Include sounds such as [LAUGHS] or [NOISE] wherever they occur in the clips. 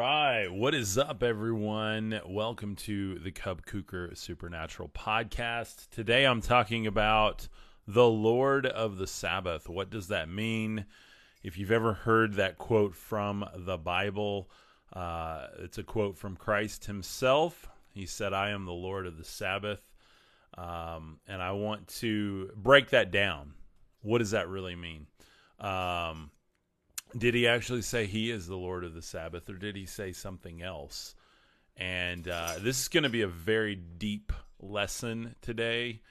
right. What is up, everyone? Welcome to the Cub Kuker Supernatural Podcast. Today I'm talking about the Lord of the Sabbath. What does that mean? If you've ever heard that quote from the Bible, uh, it's a quote from Christ himself. He said, I am the Lord of the Sabbath. Um, and I want to break that down. What does that really mean? Um, did he actually say he is the Lord of the Sabbath, or did he say something else? And uh, this is going to be a very deep lesson today.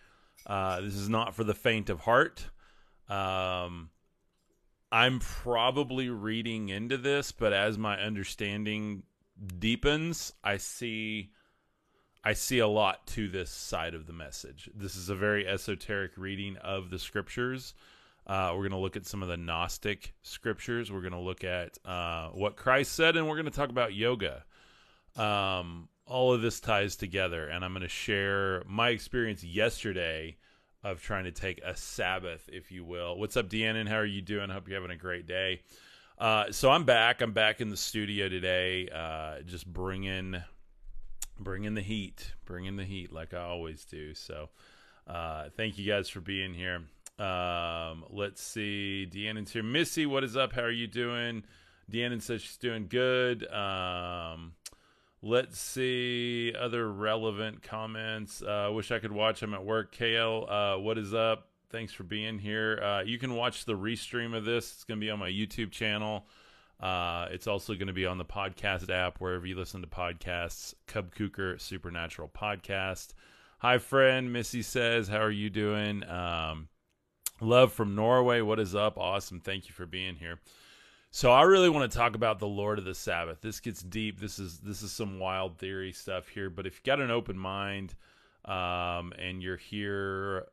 Uh, this is not for the faint of heart. Um, I'm probably reading into this, but as my understanding deepens, I see I see a lot to this side of the message. This is a very esoteric reading of the scriptures. Uh, we're going to look at some of the Gnostic scriptures. We're going to look at uh, what Christ said, and we're going to talk about yoga. Um, all of this ties together, and I'm going to share my experience yesterday of trying to take a Sabbath, if you will. What's up, Deanna? How are you doing? I Hope you're having a great day. Uh, so I'm back. I'm back in the studio today, uh, just bringing bringing the heat, bringing the heat like I always do. So, uh, thank you guys for being here. Um, let's see. Deanna's here. Missy, what is up? How are you doing? Deanna says she's doing good. Um, let's see other relevant comments. Uh, wish I could watch. I'm at work. KL, uh, what is up? Thanks for being here. Uh, you can watch the restream of this. It's going to be on my YouTube channel. Uh, it's also going to be on the podcast app wherever you listen to podcasts. Cub Kuker Supernatural Podcast. Hi, friend. Missy says, "How are you doing?" Um, love from Norway. What is up? Awesome. Thank you for being here. So I really want to talk about the Lord of the Sabbath. This gets deep. This is this is some wild theory stuff here. But if you got an open mind um, and you're here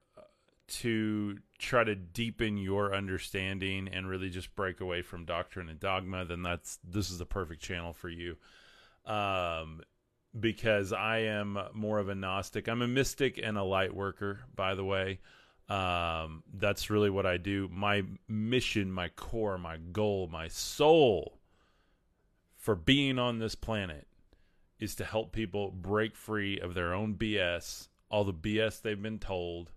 to try to deepen your understanding and really just break away from doctrine and dogma, then that's this is the perfect channel for you. Um, because I am more of a Gnostic. I'm a mystic and a light worker, by the way. Um, that's really what I do. My mission, my core, my goal, my soul for being on this planet is to help people break free of their own BS, all the BS they've been told,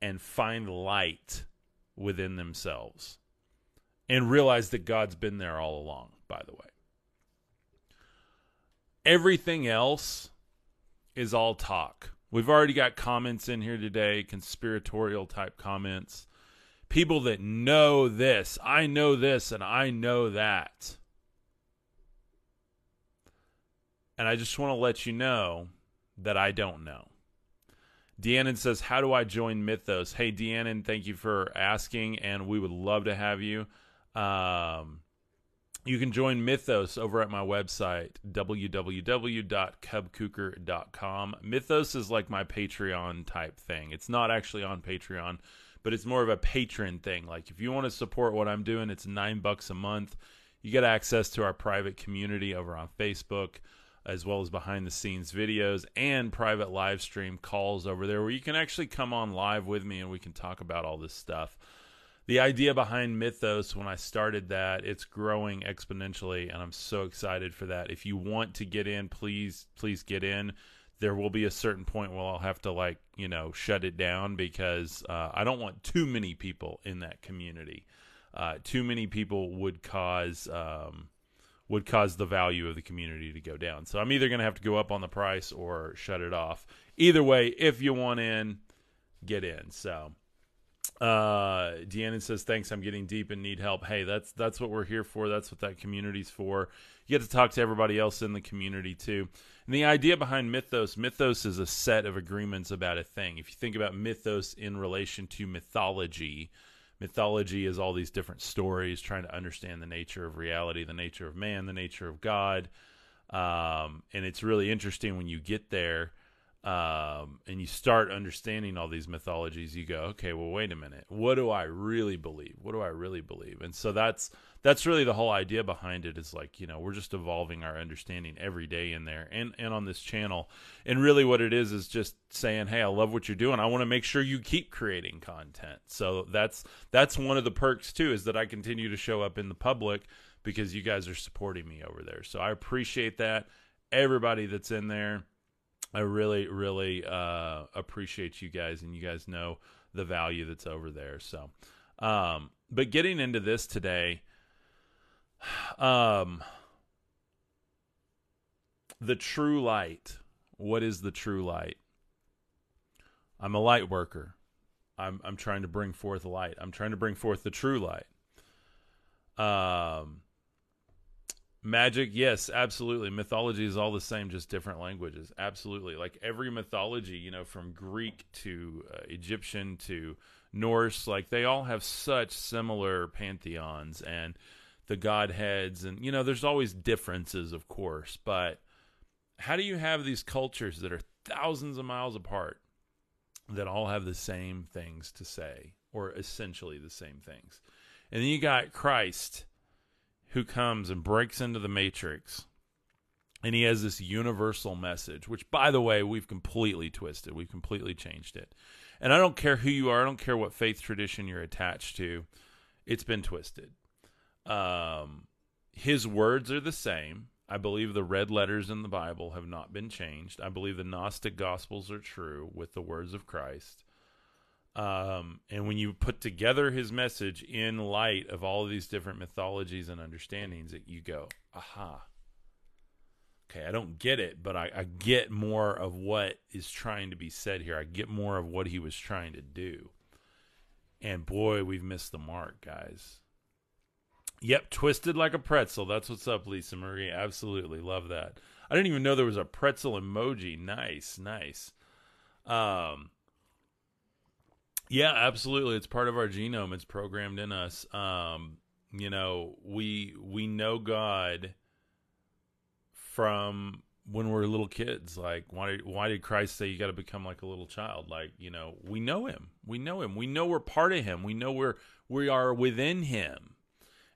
and find light within themselves and realize that God's been there all along, by the way. Everything else is all talk. We've already got comments in here today, conspiratorial type comments. People that know this, I know this, and I know that. And I just want to let you know that I don't know. Deannon says, How do I join Mythos? Hey, Deannon, thank you for asking, and we would love to have you. Um, you can join Mythos over at my website, www.cubkuker.com. Mythos is like my Patreon type thing. It's not actually on Patreon, but it's more of a patron thing. Like if you want to support what I'm doing, it's nine bucks a month. You get access to our private community over on Facebook as well as behind the scenes videos and private live stream calls over there where you can actually come on live with me and we can talk about all this stuff. The idea behind Mythos, when I started that, it's growing exponentially, and I'm so excited for that. If you want to get in, please, please get in. There will be a certain point where I'll have to, like, you know, shut it down because uh, I don't want too many people in that community. Uh, too many people would cause um, would cause the value of the community to go down. So I'm either going to have to go up on the price or shut it off. Either way, if you want in, get in. So uh Deanna says thanks I'm getting deep and need help. Hey, that's that's what we're here for. That's what that community's for. You get to talk to everybody else in the community too. And the idea behind mythos, mythos is a set of agreements about a thing. If you think about mythos in relation to mythology, mythology is all these different stories trying to understand the nature of reality, the nature of man, the nature of God. Um, and it's really interesting when you get there um, and you start understanding all these mythologies. You go, okay, well, wait a minute. What do I really believe? What do I really believe? And so that's that's really the whole idea behind it. Is like you know we're just evolving our understanding every day in there and and on this channel. And really, what it is is just saying, hey, I love what you're doing. I want to make sure you keep creating content. So that's that's one of the perks too is that I continue to show up in the public because you guys are supporting me over there. So I appreciate that. Everybody that's in there, I really, really uh, appreciate you guys, and you guys know the value that's over there. So, um, but getting into this today, [SIGHS] um, the true light. What is the true light? I'm a light worker. I'm I'm trying to bring forth light. I'm trying to bring forth the true light. Um magic, yes, absolutely. Mythology is all the same, just different languages. Absolutely. Like every mythology, you know, from Greek to uh, Egyptian to Norse, like they all have such similar pantheons and the godheads and you know, there's always differences, of course, but how do you have these cultures that are thousands of miles apart that all have the same things to say or essentially the same things? And then you got Christ who comes and breaks into the matrix and he has this universal message which by the way we've completely twisted. We've completely changed it. And i don't care who you are. I don't care what faith tradition you're attached to. It's been twisted. Um, his words are the same. I believe the red letters in the Bible have not been changed. I believe the Gnostic Gospels are true with the words of Christ. Um, and when you put together his message in light of all of these different mythologies and understandings, that you go, aha. Okay, I don't get it, but I, I get more of what is trying to be said here. I get more of what he was trying to do. And boy, we've missed the mark, guys. Yep, twisted like a pretzel. That's what's up, Lisa Marie. Absolutely love that. I didn't even know there was a pretzel emoji. Nice, nice. Um, yeah, absolutely. It's part of our genome. It's programmed in us. Um, you know, we we know God from when we're little kids. Like, why did why did Christ say you got to become like a little child? Like, you know, we know Him. We know Him. We know we're part of Him. We know we're we are within Him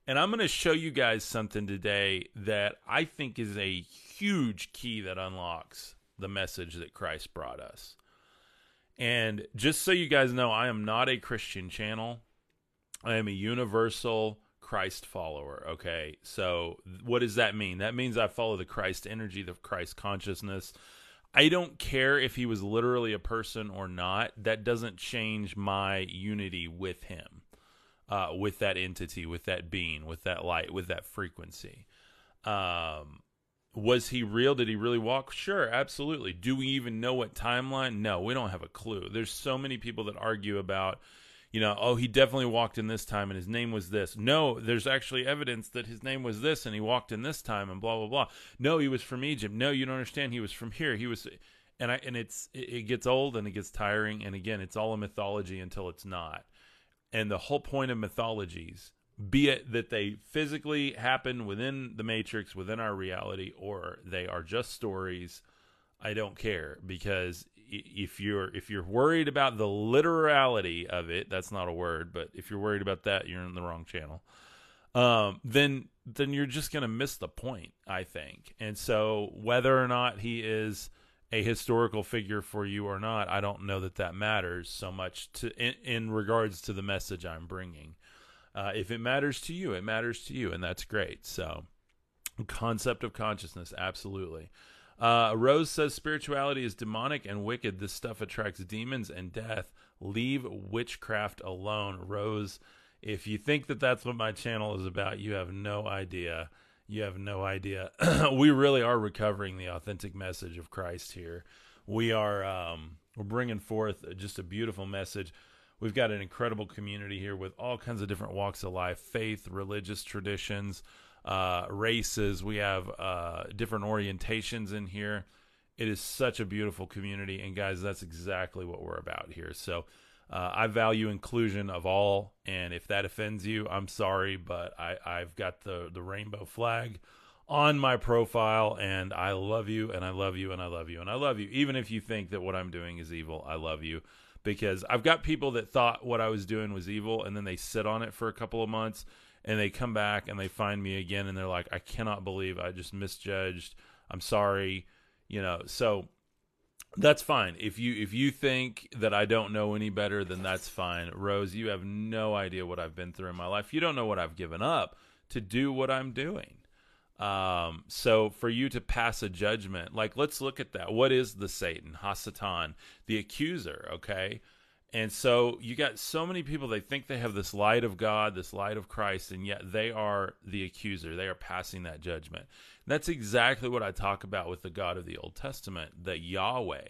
and I'm going to show you guys something today that I think is a huge key that unlocks the message that Christ brought us. And just so you guys know, I am not a Christian channel. I am a universal Christ follower. Okay. So, what does that mean? That means I follow the Christ energy, the Christ consciousness. I don't care if he was literally a person or not. That doesn't change my unity with him uh, with that entity, with that being, with that light, with that frequency. Um, was he real? Did he really walk? Sure, absolutely. Do we even know what timeline? No, we don't have a clue. There's so many people that argue about, you know, oh, he definitely walked in this time and his name was this. No, there's actually evidence that his name was this and he walked in this time and blah blah blah. No, he was from Egypt. No, you don't understand. He was from here. He was, and I and it's it gets old and it gets tiring. And again, it's all a mythology until it's not and the whole point of mythologies be it that they physically happen within the matrix within our reality or they are just stories i don't care. Because if you're if you're worried about the literality of it that's not a word but if you're worried about that you're in the wrong channel. Um, then then you're just going to miss the point i think. And so whether or not he is a historical figure for you or not, I don't know that that matters so much to in, in regards to the message I'm bringing. Uh, if it matters to you, it matters to you, and that's great. So, concept of consciousness, absolutely. Uh, Rose says spirituality is demonic and wicked. This stuff attracts demons and death. Leave witchcraft alone, Rose. If you think that that's what my channel is about, you have no idea you have no idea. [CLEARS THROAT] we really are recovering the authentic message of Christ here. We are um, we're bringing forth just a beautiful message. We've got an incredible community here with all kinds of different walks of life, faith, religious traditions, uh, races. We have uh, different orientations in here. It is such a beautiful community, and guys, that's exactly what we're about here. So uh, I value inclusion of all, and if that offends you, I'm sorry, but I, I've got the the rainbow flag on my profile, and I love you, and I love you, and I love you, and I love you. Even if you think that what I'm doing is evil, I love you because I've got people that thought what I was doing was evil, and then they sit on it for a couple of months, and they come back and they find me again, and they're like, I cannot believe I just misjudged. I'm sorry, you know. So that's fine. If you if you think that I don't know any better, then that's fine. Rose, you have no idea what I've been through in my life. You don't know what I've given up to do what I'm doing. Um, so for you to pass a judgment, like let's look at that. What is the Satan, Hasatan, the accuser? Okay. And so you got so many people they think they have this light of God, this light of Christ, and yet they are the accuser. They are passing that judgment. And that's exactly what I talk about with the God of the Old Testament, the Yahweh,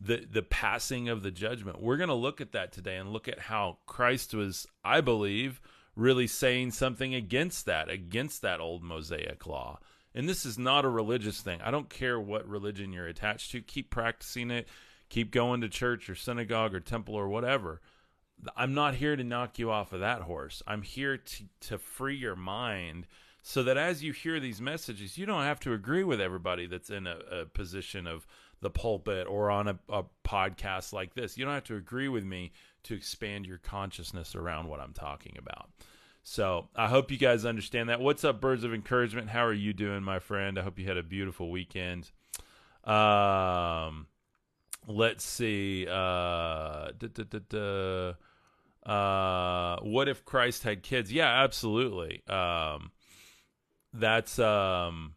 the the passing of the judgment. We're going to look at that today and look at how Christ was, I believe, really saying something against that, against that old Mosaic law. And this is not a religious thing. I don't care what religion you're attached to. Keep practicing it. Keep going to church or synagogue or temple or whatever. I'm not here to knock you off of that horse. I'm here to, to free your mind so that as you hear these messages, you don't have to agree with everybody that's in a, a position of the pulpit or on a, a podcast like this. You don't have to agree with me to expand your consciousness around what I'm talking about. So I hope you guys understand that. What's up, Birds of Encouragement? How are you doing, my friend? I hope you had a beautiful weekend. Um, let's see. Uh, uh, what if Christ had kids? Yeah, absolutely. Um, that's um,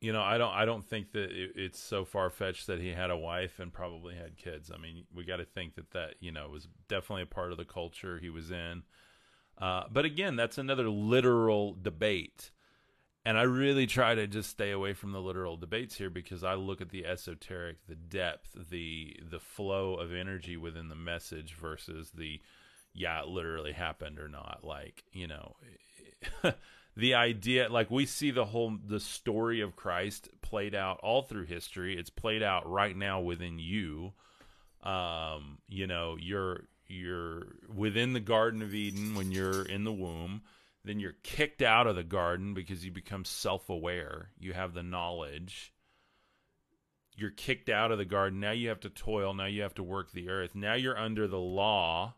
you know, I don't I don't think that it, it's so far fetched that he had a wife and probably had kids. I mean, we got to think that that you know was definitely a part of the culture he was in. Uh, but again, that's another literal debate, and I really try to just stay away from the literal debates here because I look at the esoteric, the depth, the the flow of energy within the message versus the yeah, it literally happened or not. Like you know. [LAUGHS] the idea like we see the whole the story of Christ played out all through history. It's played out right now within you. Um, you know, you're you're within the Garden of Eden when you're in the womb. Then you're kicked out of the garden because you become self-aware. You have the knowledge. You're kicked out of the garden. Now you have to toil. Now you have to work the earth. Now you're under the law,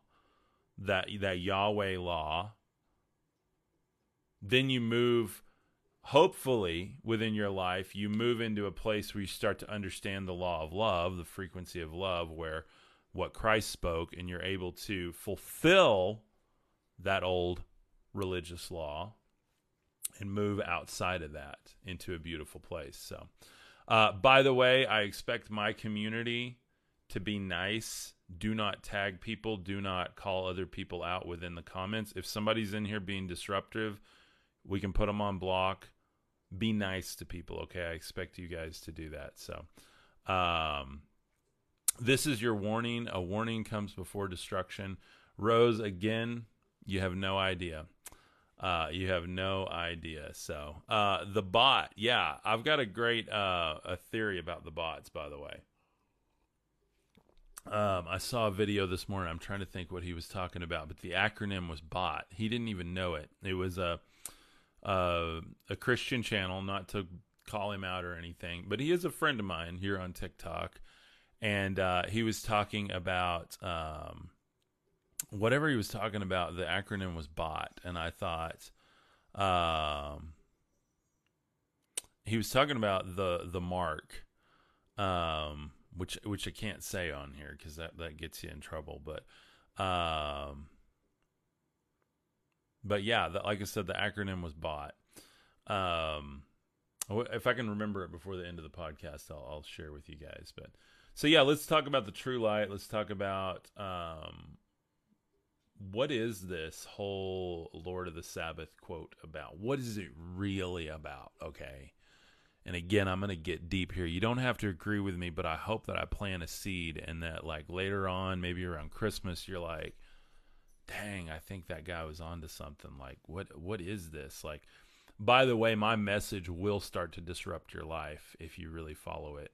that that Yahweh law then you move hopefully within your life you move into a place where you start to understand the law of love the frequency of love where what christ spoke and you're able to fulfill that old religious law and move outside of that into a beautiful place. So uh, by the way i expect my community to be nice. Do not tag people. Do not call other people out within the comments. If somebody's in here being disruptive we can put them on block. Be nice to people, okay? I expect you guys to do that. So, um, this is your warning. A warning comes before destruction. Rose, again, you have no idea. Uh, you have no idea. So, uh, the bot, yeah, I've got a great uh, a theory about the bots, by the way. Um, I saw a video this morning. I'm trying to think what he was talking about, but the acronym was bot. He didn't even know it. It was a uh, a Christian channel, not to call him out or anything, but he is a friend of mine here on TikTok, and uh, he was talking about um, whatever he was talking about. The acronym was BOT, and I thought um, he was talking about the the mark, um, which which I can't say on here because that that gets you in trouble, but. Um, but yeah, the, like I said, the acronym was BOT. Um, if I can remember it before the end of the podcast, I'll, I'll, share with you guys. But so yeah, let's talk about the true light. Let's talk about um, what is this whole Lord of the Sabbath quote about? What is it really about? Okay. And again, I'm going to get deep here. You don't have to agree with me, but I hope that I plant a seed and that, like, later on, maybe around Christmas, you're like, dang, I think that guy was onto something. Like, what what is this? Like, by the way, my message will start to disrupt your life if you really follow it,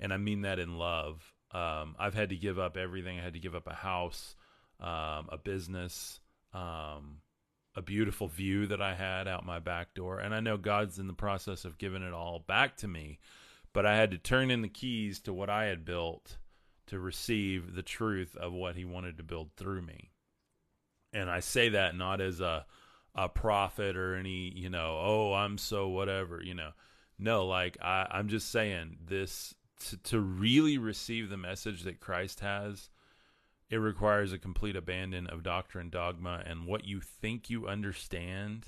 and I mean that in love. Um, I've had to give up everything. I had to give up a house, um, a business, um, a beautiful view that I had out my back door, and I know God's in the process of giving it all back to me. But I had to turn in the keys to what I had built to receive the truth of what He wanted to build through me and I say that not as a a prophet or any you know oh I'm so whatever you know no like I I'm just saying this to, to really receive the message that Christ has It requires a complete abandon of doctrine, dogma, and what you think you understand.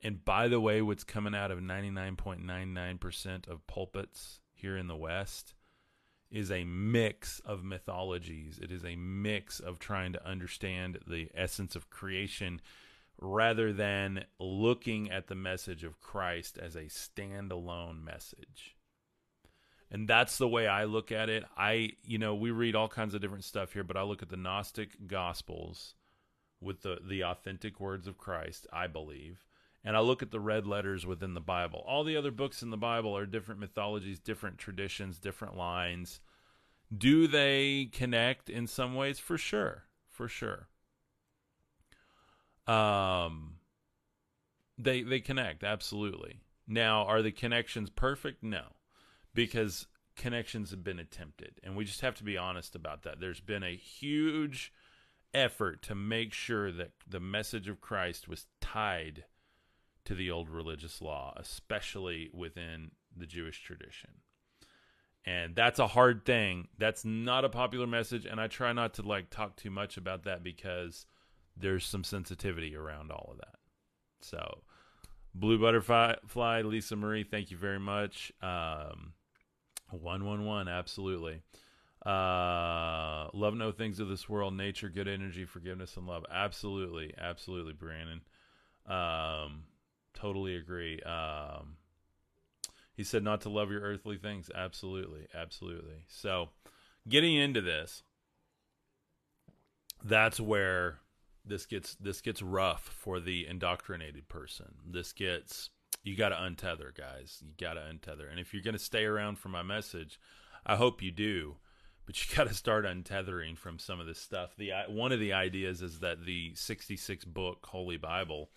And by the way, what's coming out of 99.99% of pulpits here in the West is a mix of mythologies. It is a mix of trying to understand the essence of creation rather than looking at the message of Christ as a standalone message. And that's the way I look at it. I, you know, we read all kinds of different stuff here, but I look at the Gnostic Gospels with the, the authentic words of Christ, I believe. And I look at the red letters within the Bible. All the other books in the Bible are different mythologies, different traditions, different lines. Do they connect in some ways? For sure. For sure. Um, they they connect absolutely. Now, are the connections perfect? No, because connections have been attempted, and we just have to be honest about that. There's been a huge effort to make sure that the message of Christ was tied to the old religious law, especially within the Jewish tradition. And that's a hard thing. That's not a popular message, and I try not to like talk too much about that because there's some sensitivity around all of that. So, Blue Butterfly, Lisa Marie, thank you very much. Um, one one one, absolutely. Uh, love no things of this world, nature, good energy, forgiveness, and love. Absolutely, absolutely, Brandon. Um, totally agree. Um, he said not to love your earthly things. Absolutely, absolutely. So, getting into this, that's where this gets this gets rough for the indoctrinated person. This gets you got to untether, guys. You got to untether. And if you're going to stay around for my message, I hope you do. But you [LAUGHS] got to start untethering from some of this stuff. The one of the ideas is that the 66 book Holy Bible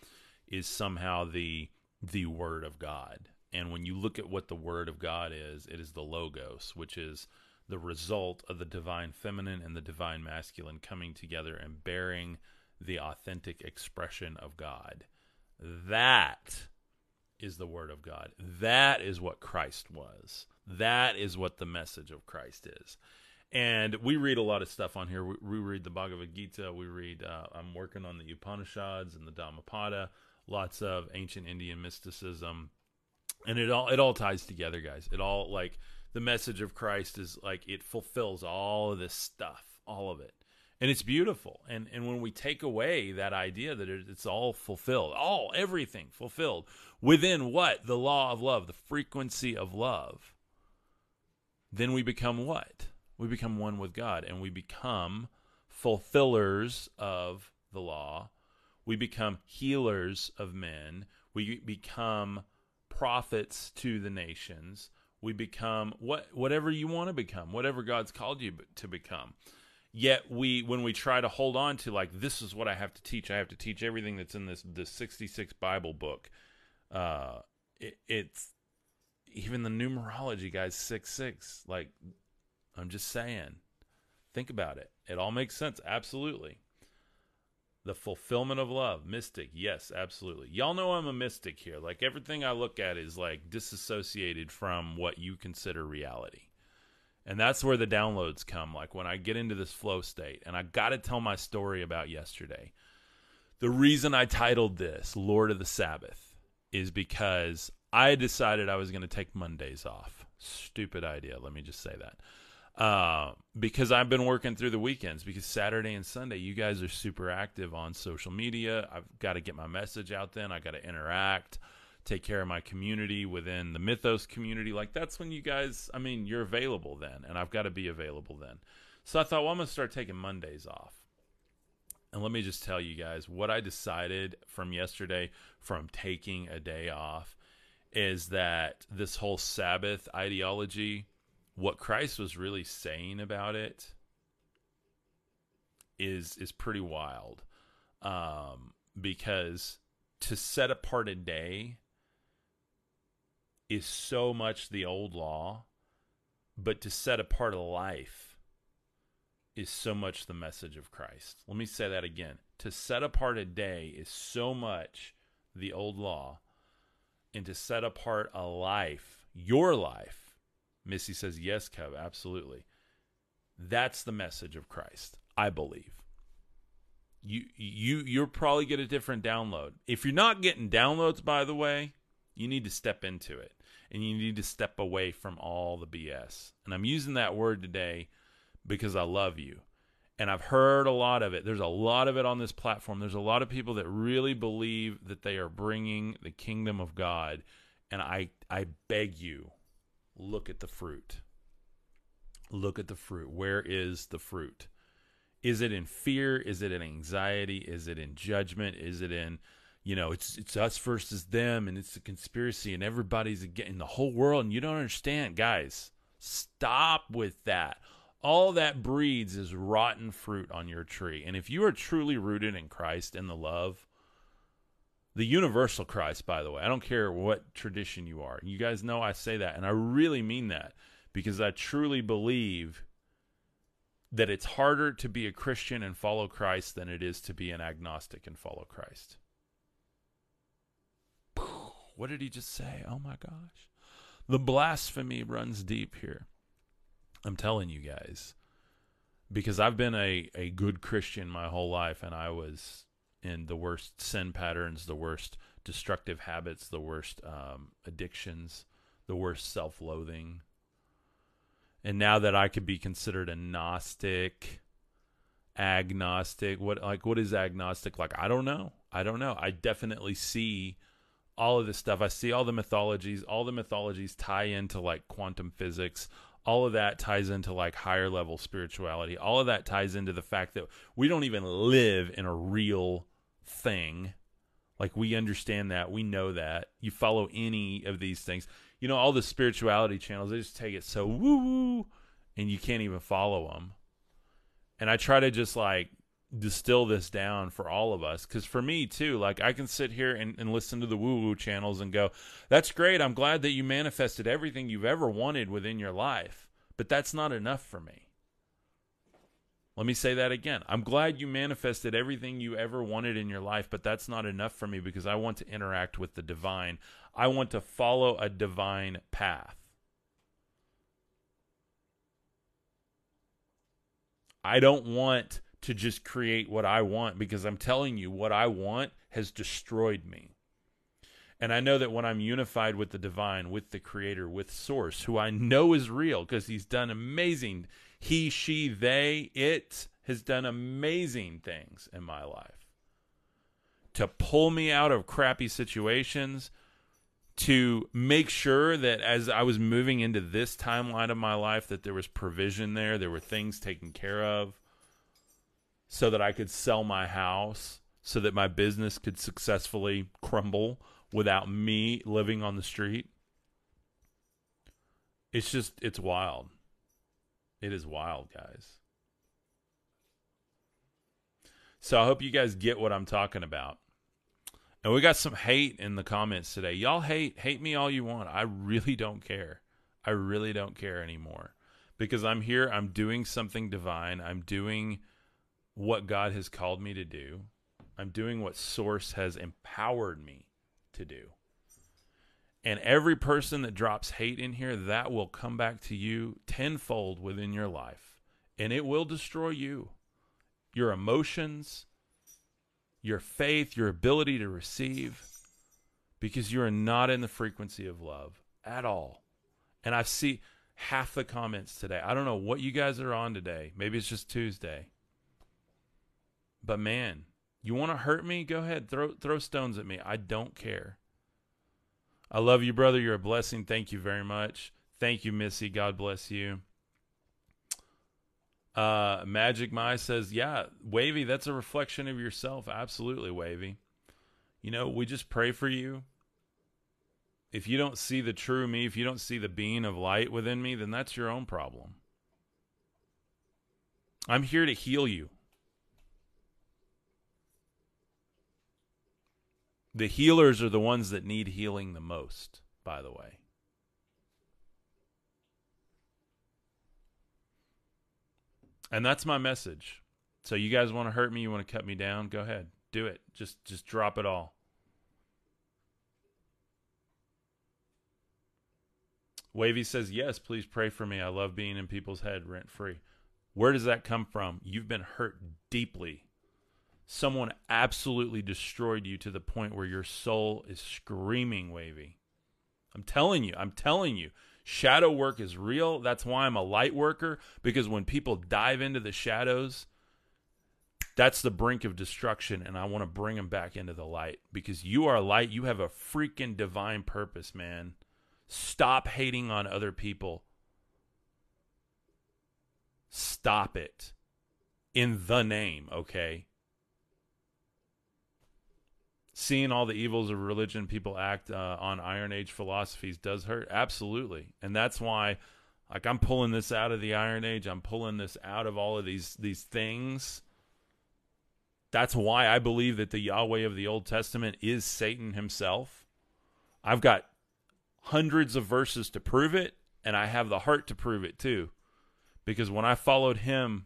is somehow the the Word of God. And when you look at what the Word of God is, it is the Logos, which is the result of the divine feminine and the divine masculine coming together and bearing the authentic expression of God. That is the Word of God. That is what Christ was. That is what the message of Christ is. And we read a lot of stuff on here. We, we read the Bhagavad Gita. We read, uh, I'm working on the Upanishads and the Dhammapada, lots of ancient Indian mysticism. And it all it all ties together, guys. It all like the message of Christ is like it fulfills all of this stuff, all of it. And it's beautiful. And and when we take away that idea that it's all fulfilled all everything fulfilled within what? The law of love the frequency of love. Then we become what? We become one with god and we become fulfillers of the law we become healers of men we become prophets to the nations we become what whatever you want to become whatever god's called you to become Yet we, when we try to hold on to like this is what I have to teach, I have to teach everything that's in this sixty six Bible book. Uh, it, it's even the numerology, guys, six six. Like I'm just saying, think about it. It all makes sense. Absolutely. The fulfillment of love, mystic. Yes, absolutely. Y'all know I'm a mystic here. Like everything I look at is like disassociated from what you consider reality. And that's where the downloads come. Like when I get into this flow state, and I got to tell my story about yesterday. The reason I titled this Lord of the Sabbath is because I decided I was going to take Mondays off. Stupid idea. Let me just say that. Uh, because I've been working through the weekends because Saturday and Sunday, you guys are super active on social media. I've got to get my message out then. I got to interact take care of my community within the mythos community like that's when you guys i mean you're available then and i've got to be available then so i thought well i'm going to start taking mondays off and let me just tell you guys what i decided from yesterday from taking a day off is that this whole sabbath ideology what christ was really saying about it is is pretty wild um, because to set apart a day is so much the old law, but to set apart a life is so much the message of Christ. Let me say that again. To set apart a day is so much the old law, and to set apart a life, your life. Missy says, Yes, Kev, absolutely. That's the message of Christ, I believe. You you you'll probably get a different download. If you're not getting downloads by the way, you need to step into it and you need to step away from all the BS. And I'm using that word today because I love you. And I've heard a lot of it. There's a lot of it on this platform. There's a lot of people that really believe that they are bringing the kingdom of God. And I I beg you, look at the fruit. Look at the fruit. Where is the fruit? Is it in fear? Is it in anxiety? Is it in judgment? Is it in you know, it's it's us versus them, and it's a conspiracy, and everybody's in the whole world, and you don't understand, guys. Stop with that. All that breeds is rotten fruit on your tree. And if you are truly rooted in Christ and the love, the universal Christ, by the way, I don't care what tradition you are. You guys know I say that, and I really mean that because I truly believe that it's harder to be a Christian and follow Christ than it is to be an agnostic and follow Christ. What did he just say? Oh my gosh. The blasphemy runs deep here. I'm telling you guys. Because I've been a, a good Christian my whole life and I was in the worst sin patterns, the worst destructive habits, the worst um, addictions, the worst self loathing. And now that I could be considered a Gnostic, agnostic, what like what is agnostic? Like I don't know. I don't know. I definitely see all of this stuff. I see all the mythologies. All the mythologies tie into like quantum physics. All of that ties into like higher level spirituality. All of that ties into the fact that we don't even live in a real thing. Like we understand that. We know that. You follow any of these things. You know, all the spirituality channels, they just take it so woo woo and you can't even follow them. And I try to just like distill this down for all of us because for me too like i can sit here and, and listen to the woo woo channels and go that's great i'm glad that you manifested everything you've ever wanted within your life but that's not enough for me let me say that again. I'm glad you manifested everything you ever wanted in your life but that's not enough for me because i want to interact with the divine. I want to follow a divine path. I don't want to just create what I want because I'm telling you, what I want has destroyed me. And I know that when I'm unified with the divine, with the creator, with source, who I know is real because he's done amazing, he, she, they, it has done amazing things in my life to pull me out of crappy situations, to make sure that as I was moving into this timeline of my life that there was provision there, there were things taken care of so that I could sell my house, so that my business could successfully crumble without me living on the street. It's just, it's wild. It is wild, guys. So I hope you guys get what I'm talking about. And we got some hate in the comments today. Y'all hate hate me all you want. I really don't care. I really don't care anymore. Because I'm here, I'm doing something divine. I'm doing what God has called me to do. I'm doing what Source has empowered me to do. And every person that drops hate in here, that will come back to you tenfold within your life. And it will destroy you. Your emotions, your faith, your ability to receive, because you are not in the frequency of love at all. And I see half the comments today. I don't know what you guys are on today. Maybe it's just Tuesday. But man, you want to hurt me? Go ahead, throw throw stones at me. I don't care. I love you, brother. You're a blessing. Thank you very much. Thank you, Missy. God bless you. Uh, Magic My says, "Yeah, Wavy, that's a reflection of yourself. Absolutely, Wavy. You know, we just pray for you. If you don't see the true me, if you don't see the being of light within me, then that's your own problem. I'm here to heal you. The healers are the ones that need healing the most, by the way. And that's my message. So you guys want to hurt me, you want to cut me down, go ahead. Do it. Just just drop it all. Wavy says, "Yes, please pray for me. I love being in people's head rent free." Where does that come from? You've been hurt deeply. Someone absolutely destroyed you to the point where your soul is screaming wavy. I'm telling you, I'm telling you, shadow work is real. That's why I'm a light worker because when people dive into the shadows, that's the brink of destruction and I want to bring them back into the light because you are light, you have a freaking divine purpose, man. Stop hating on other people. Stop it. In the name, okay? Seeing all the evils of religion people act uh, on Iron Age philosophies does hurt. Absolutely. And that's why like I'm pulling this out of the Iron Age. I'm pulling this out of all of these these things. That's why I believe that the Yahweh of the Old Testament is Satan himself. I've got hundreds of verses to prove it, and I have the heart to prove it too. Because when I followed him,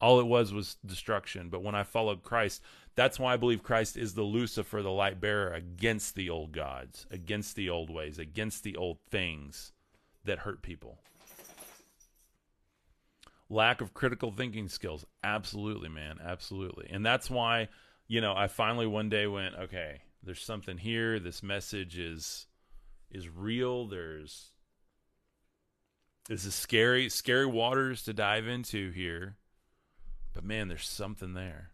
all it was was destruction. But when I followed Christ, that's why I believe Christ is the Lucifer, the light bearer against the old gods, against the old ways, against the old things that hurt people. Lack of critical thinking skills. Absolutely, man. Absolutely. And that's why, you know, I finally one day went, okay, there's something here. This message is is real. There's this is scary, scary waters to dive into here. But man, there's something there.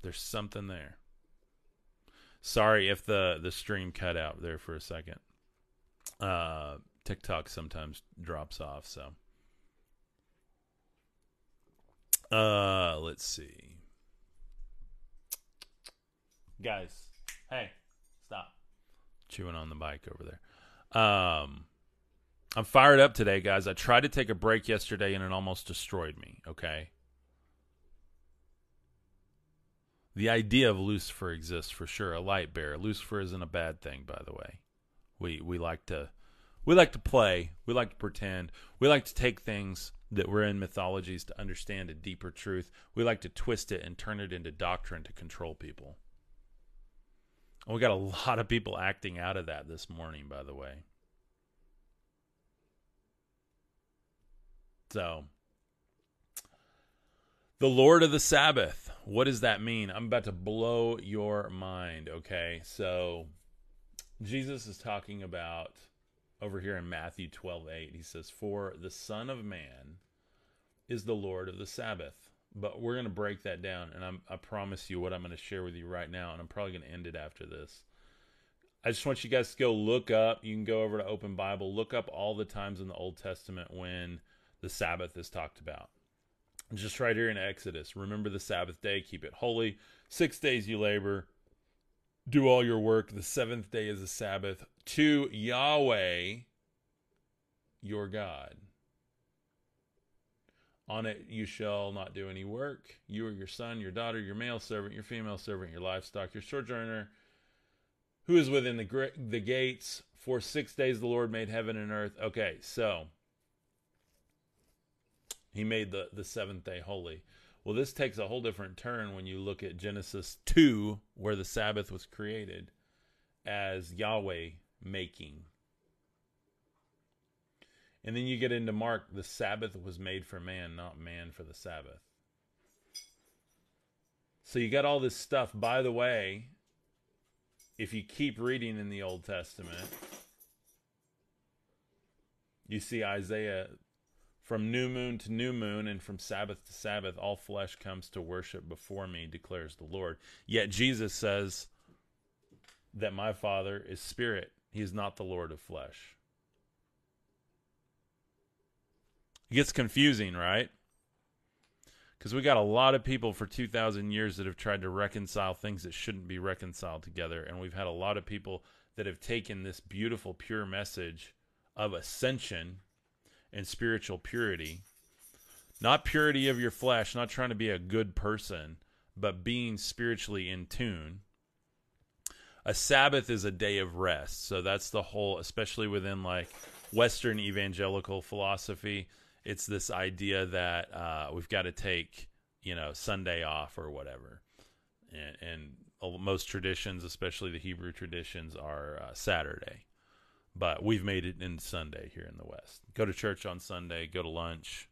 There's something there. Sorry if the the stream cut out there for a second. Uh, TikTok sometimes drops off, so. Uh, let's see. Guys, hey, stop chewing on the bike over there. Um, I'm fired up today, guys. I tried to take a break yesterday and it almost destroyed me. Okay. The idea of Lucifer exists for sure. A light bearer. Lucifer isn't a bad thing, by the way. We we like to we like to play. We like to pretend. We like to take things that were in mythologies to understand a deeper truth. We like to twist it and turn it into doctrine to control people. And we got a [LAUGHS] lot of people acting out of that this morning, by the way. So, the Lord of the Sabbath. What does that mean? I'm about to blow your mind, okay? So, Jesus is talking about over here in Matthew 12 8. He says, For the Son of Man is the Lord of the Sabbath. But we're going to break that down, and I'm, I promise you what I'm going to share with you right now, and I'm probably going to end it after this. I just want you guys to go look up. You can go over to Open Bible, look up all the times in the Old Testament when the Sabbath is talked about. Just right here in Exodus, remember the Sabbath day, keep it holy. Six days you labor, do all your work. The seventh day is a Sabbath to Yahweh, your God. On it you shall not do any work. You or your son, your daughter, your male servant, your female servant, your livestock, your sojourner, who is within the the gates. For six days the Lord made heaven and earth. Okay, so he made the, the seventh day holy. Well, this takes a whole different turn when you look at Genesis 2, where the Sabbath was created as Yahweh making. And then you get into Mark, the Sabbath was made for man, not man for the Sabbath. So you got all this stuff. By the way, if you keep reading in the Old Testament, you see Isaiah from new moon to new moon and from Sabbath to Sabbath, all flesh comes to worship before me, declares the Lord. Yet Jesus says that my Father is spirit. He is not the Lord of flesh. It gets confusing, right? Because we got a lot of people for 2,000 years that have tried to reconcile things that shouldn't be reconciled together. And we've had a lot of people that have taken this beautiful, pure message of ascension and spiritual purity. Not purity of your flesh, not trying to be a good person, but being spiritually in tune. A Sabbath is a day of rest. So that's the whole, especially within like Western evangelical philosophy. It's this idea that uh, we've got to take, you know, Sunday off or whatever. And, and most traditions, especially the Hebrew traditions, are uh, Saturday. But we've made it in Sunday here in the West. Go to church on Sunday, go to lunch,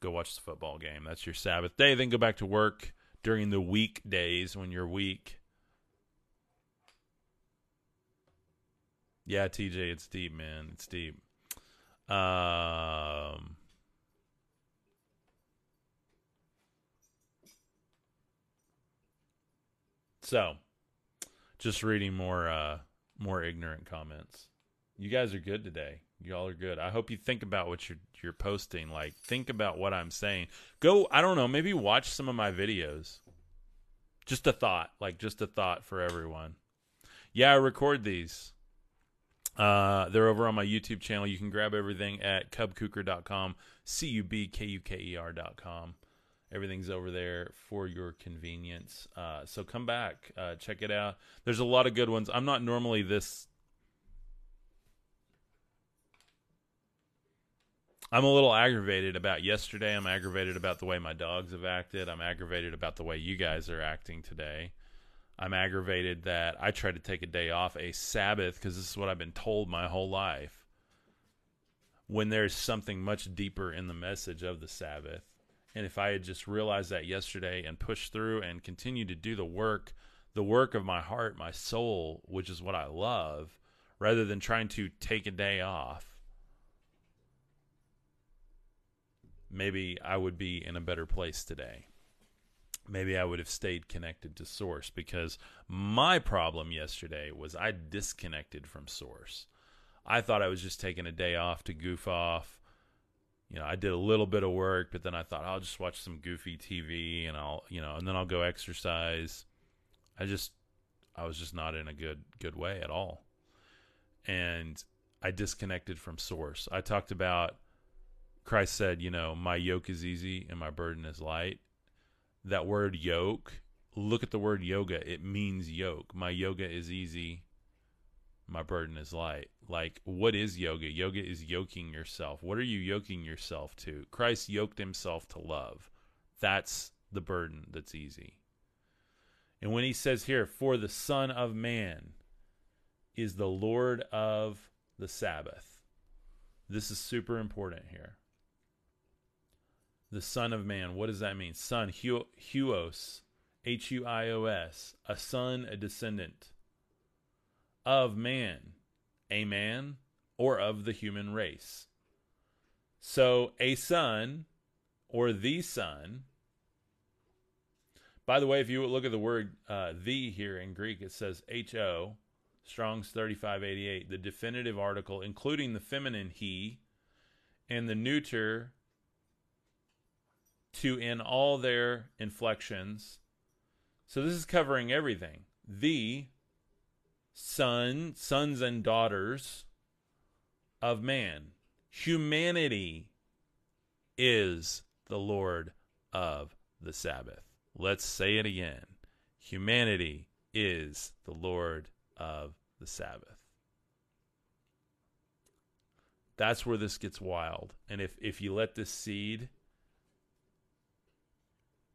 go watch the football game. That's your Sabbath day. Then go back to work during the weekdays when you're weak. Yeah, TJ, it's deep, man. It's deep. Um, so, just reading more uh, more ignorant comments. You guys are good today. Y'all are good. I hope you think about what you're you're posting. Like, think about what I'm saying. Go. I don't know. Maybe watch some of my videos. Just a thought. Like, just a thought for everyone. Yeah, I record these. Uh, they're over on my YouTube channel. You can grab everything at cubkuker.com, C U B K U K E R.com. Everything's over there for your convenience. Uh, so come back, uh, check it out. There's a lot of good ones. I'm not normally this. I'm a little aggravated about yesterday. I'm aggravated about the way my dogs have acted. I'm aggravated about the way you guys are acting today. I'm aggravated that I tried to take a day off, a Sabbath, because this is what I've been told my whole life. When there's something much deeper in the message of the Sabbath. And if I had just realized that yesterday and pushed through and continued to do the work, the work of my heart, my soul, which is what I love, rather than trying to take a day off, maybe I would be in a better place today maybe I would have stayed connected to source because my problem yesterday was I disconnected from source. I thought I was just taking a day off to goof off. You know, I did a little bit of work, but then I thought I'll just watch some goofy TV and I'll, you know, and then I'll go exercise. I just I was just not in a good good way at all. And I disconnected from source. I talked about Christ said, you know, my yoke is easy and my burden is light that word yoke, look at the word yoga. It means yoke. My yoga is easy. My burden is light. Like, what is yoga? Yoga is yoking yourself. What are you yoking yourself to? Christ yoked himself to love. That's the burden that's easy. And when he says here, for the Son of Man is the Lord of the Sabbath, this is super important here the Son of Man. What does that mean? Son, huios, H U I O S, a son, a descendant of man, a man, or of the human race. So a son or the son. By the way, if you look at the word uh, the here in Greek, it says ho, Strong's 3588, the definitive article, including the feminine he, and the neuter to in all their inflections. So this is covering everything. The son, sons and daughters of man. Humanity is the Lord of the Sabbath. Let's say it again. Humanity is the Lord of the Sabbath. That's where this gets wild. And if, if you let this seed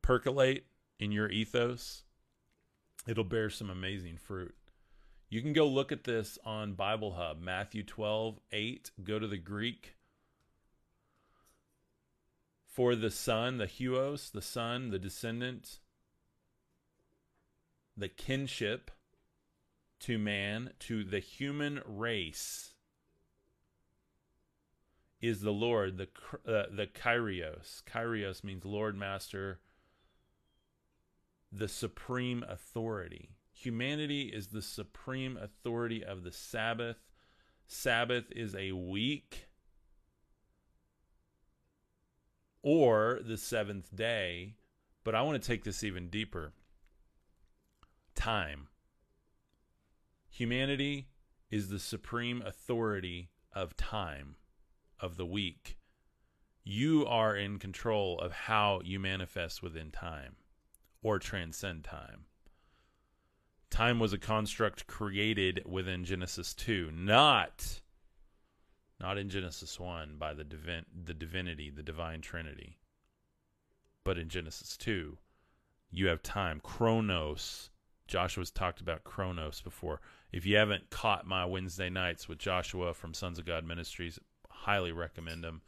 percolate in your ethos, it'll bear some amazing fruit. You can go look at this on Bible Hub, Matthew 12, 8. Go to the Greek. For the son, the huios, the son, the descendant, the kinship to man, to the human race, is the Lord, the uh, the Kyrios. Kyrios means Lord, Master, the supreme authority. Humanity is the supreme authority of the Sabbath. Sabbath is a week or the seventh day. But I want to take this even deeper time. Humanity is the supreme authority of time, of the week. You are in control of how you manifest within time or transcend time. Time was a construct created within Genesis 2, not not in Genesis 1 by the divin- the divinity, the divine trinity. But in Genesis 2, you have time, chronos. Joshua's talked about chronos before. If you haven't caught my Wednesday nights with Joshua from Sons of God Ministries, highly recommend them.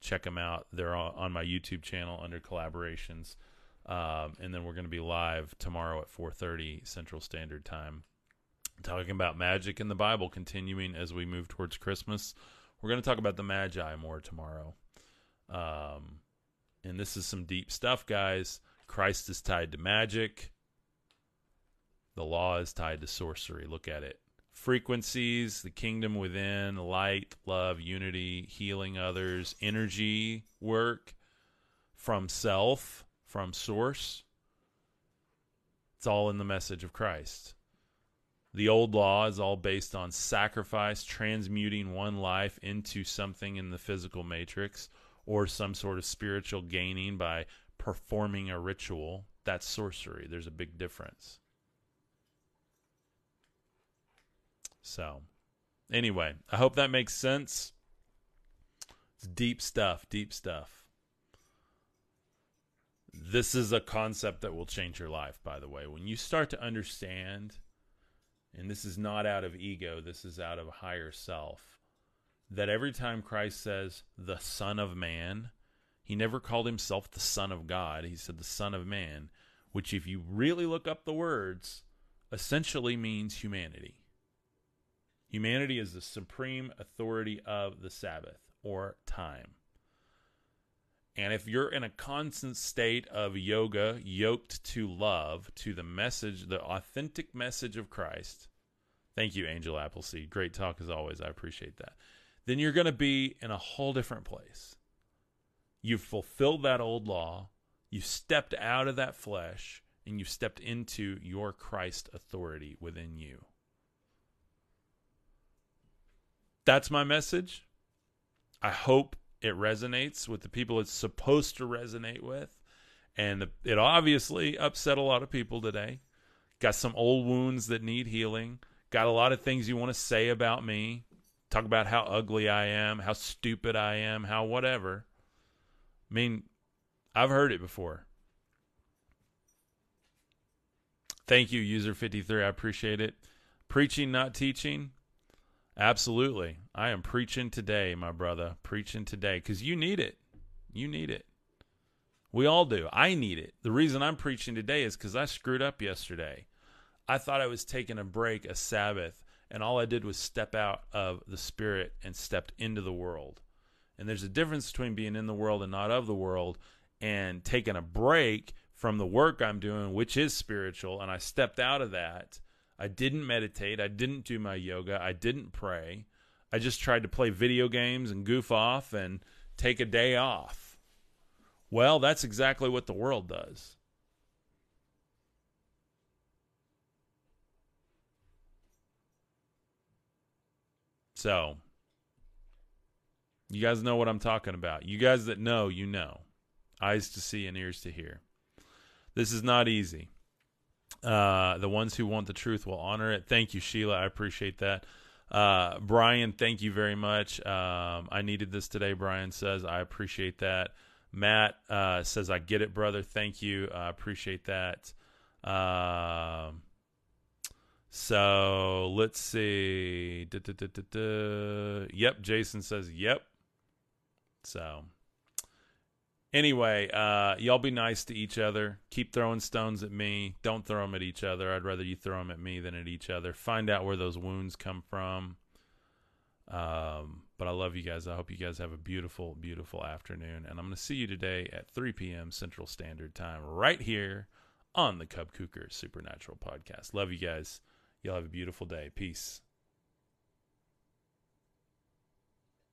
Check them out. They're on my YouTube channel under collaborations. Um, and then we're going to be live tomorrow at 4:30 Central Standard Time, talking about magic in the Bible. Continuing as we move towards Christmas, we're going to talk about the Magi more tomorrow. Um, and this is some deep stuff, guys. Christ is tied to magic. The law is tied to sorcery. Look at it. Frequencies, the kingdom within, light, love, unity, healing others, energy, work from self, from source. It's all in the message of Christ. The old law is all based on sacrifice, transmuting one life into something in the physical matrix, or some sort of spiritual gaining by performing a ritual. That's sorcery. There's a big difference. So, anyway, I hope that makes sense. It's deep stuff, deep stuff. This is a concept that will change your life, by the way. When you start to understand, and this is not out of ego, this is out of a higher self, that every time Christ says the Son of Man, he never called himself the Son of God. He said the Son of Man, which, if you really look up the words, essentially means humanity. Humanity is the supreme authority of the Sabbath or time. And if you're in a constant state of yoga, yoked to love, to the message, the authentic message of Christ, thank you, Angel Appleseed. Great talk as always. I appreciate that. Then you're going to be in a whole different place. You've fulfilled that old law, you've stepped out of that flesh, and you've stepped into your Christ authority within you. that's my message. I hope it resonates with the people it's supposed to resonate with. And it obviously upset a lot of people today. Got some old wounds that need healing. Got a lot of things you want to say about me. Talk about how ugly I am, how stupid I am, how whatever. I mean, I've heard it before. Thank you, user53. I appreciate it. Preaching, not teaching. Absolutely. I am preaching today, my brother. Preaching today because you need it. You need it. We all do. I need it. The reason I'm preaching today is because I screwed up yesterday. I thought I was taking a break, a Sabbath, and all I did was step out of the Spirit and stepped into the world. And there's a difference between being in the world and not of the world and taking a break from the work I'm doing, which is spiritual, and I stepped out of that I didn't meditate. I didn't do my yoga. I didn't pray. I just tried to play video games and goof off and take a day off. Well, that's exactly what the world does. So, you guys know what I'm talking about. You guys that know, you know. Eyes to see and ears to hear. This is not easy. Uh, the ones who want the truth will honor it. Thank you, Sheila. I appreciate that. Uh, Brian, thank you very much. Um, I needed this today. Brian says I appreciate that. Matt uh, says I get it, brother. Thank you. I appreciate that. Um, so let's see. Da, da, da, yep, Jason says yep. So Anyway, uh, y'all be nice to each other. Keep throwing stones at me. Don't throw them at each other. I'd rather you throw them at me than at each other. Find out where those wounds come from. Um, but I love you guys. I hope you guys have a beautiful, beautiful afternoon. And I'm going to see you today at 3 p.m. Central Standard Time, right here on the Cub Kuker Supernatural Podcast. Love you guys. Y'all have a beautiful day. Peace.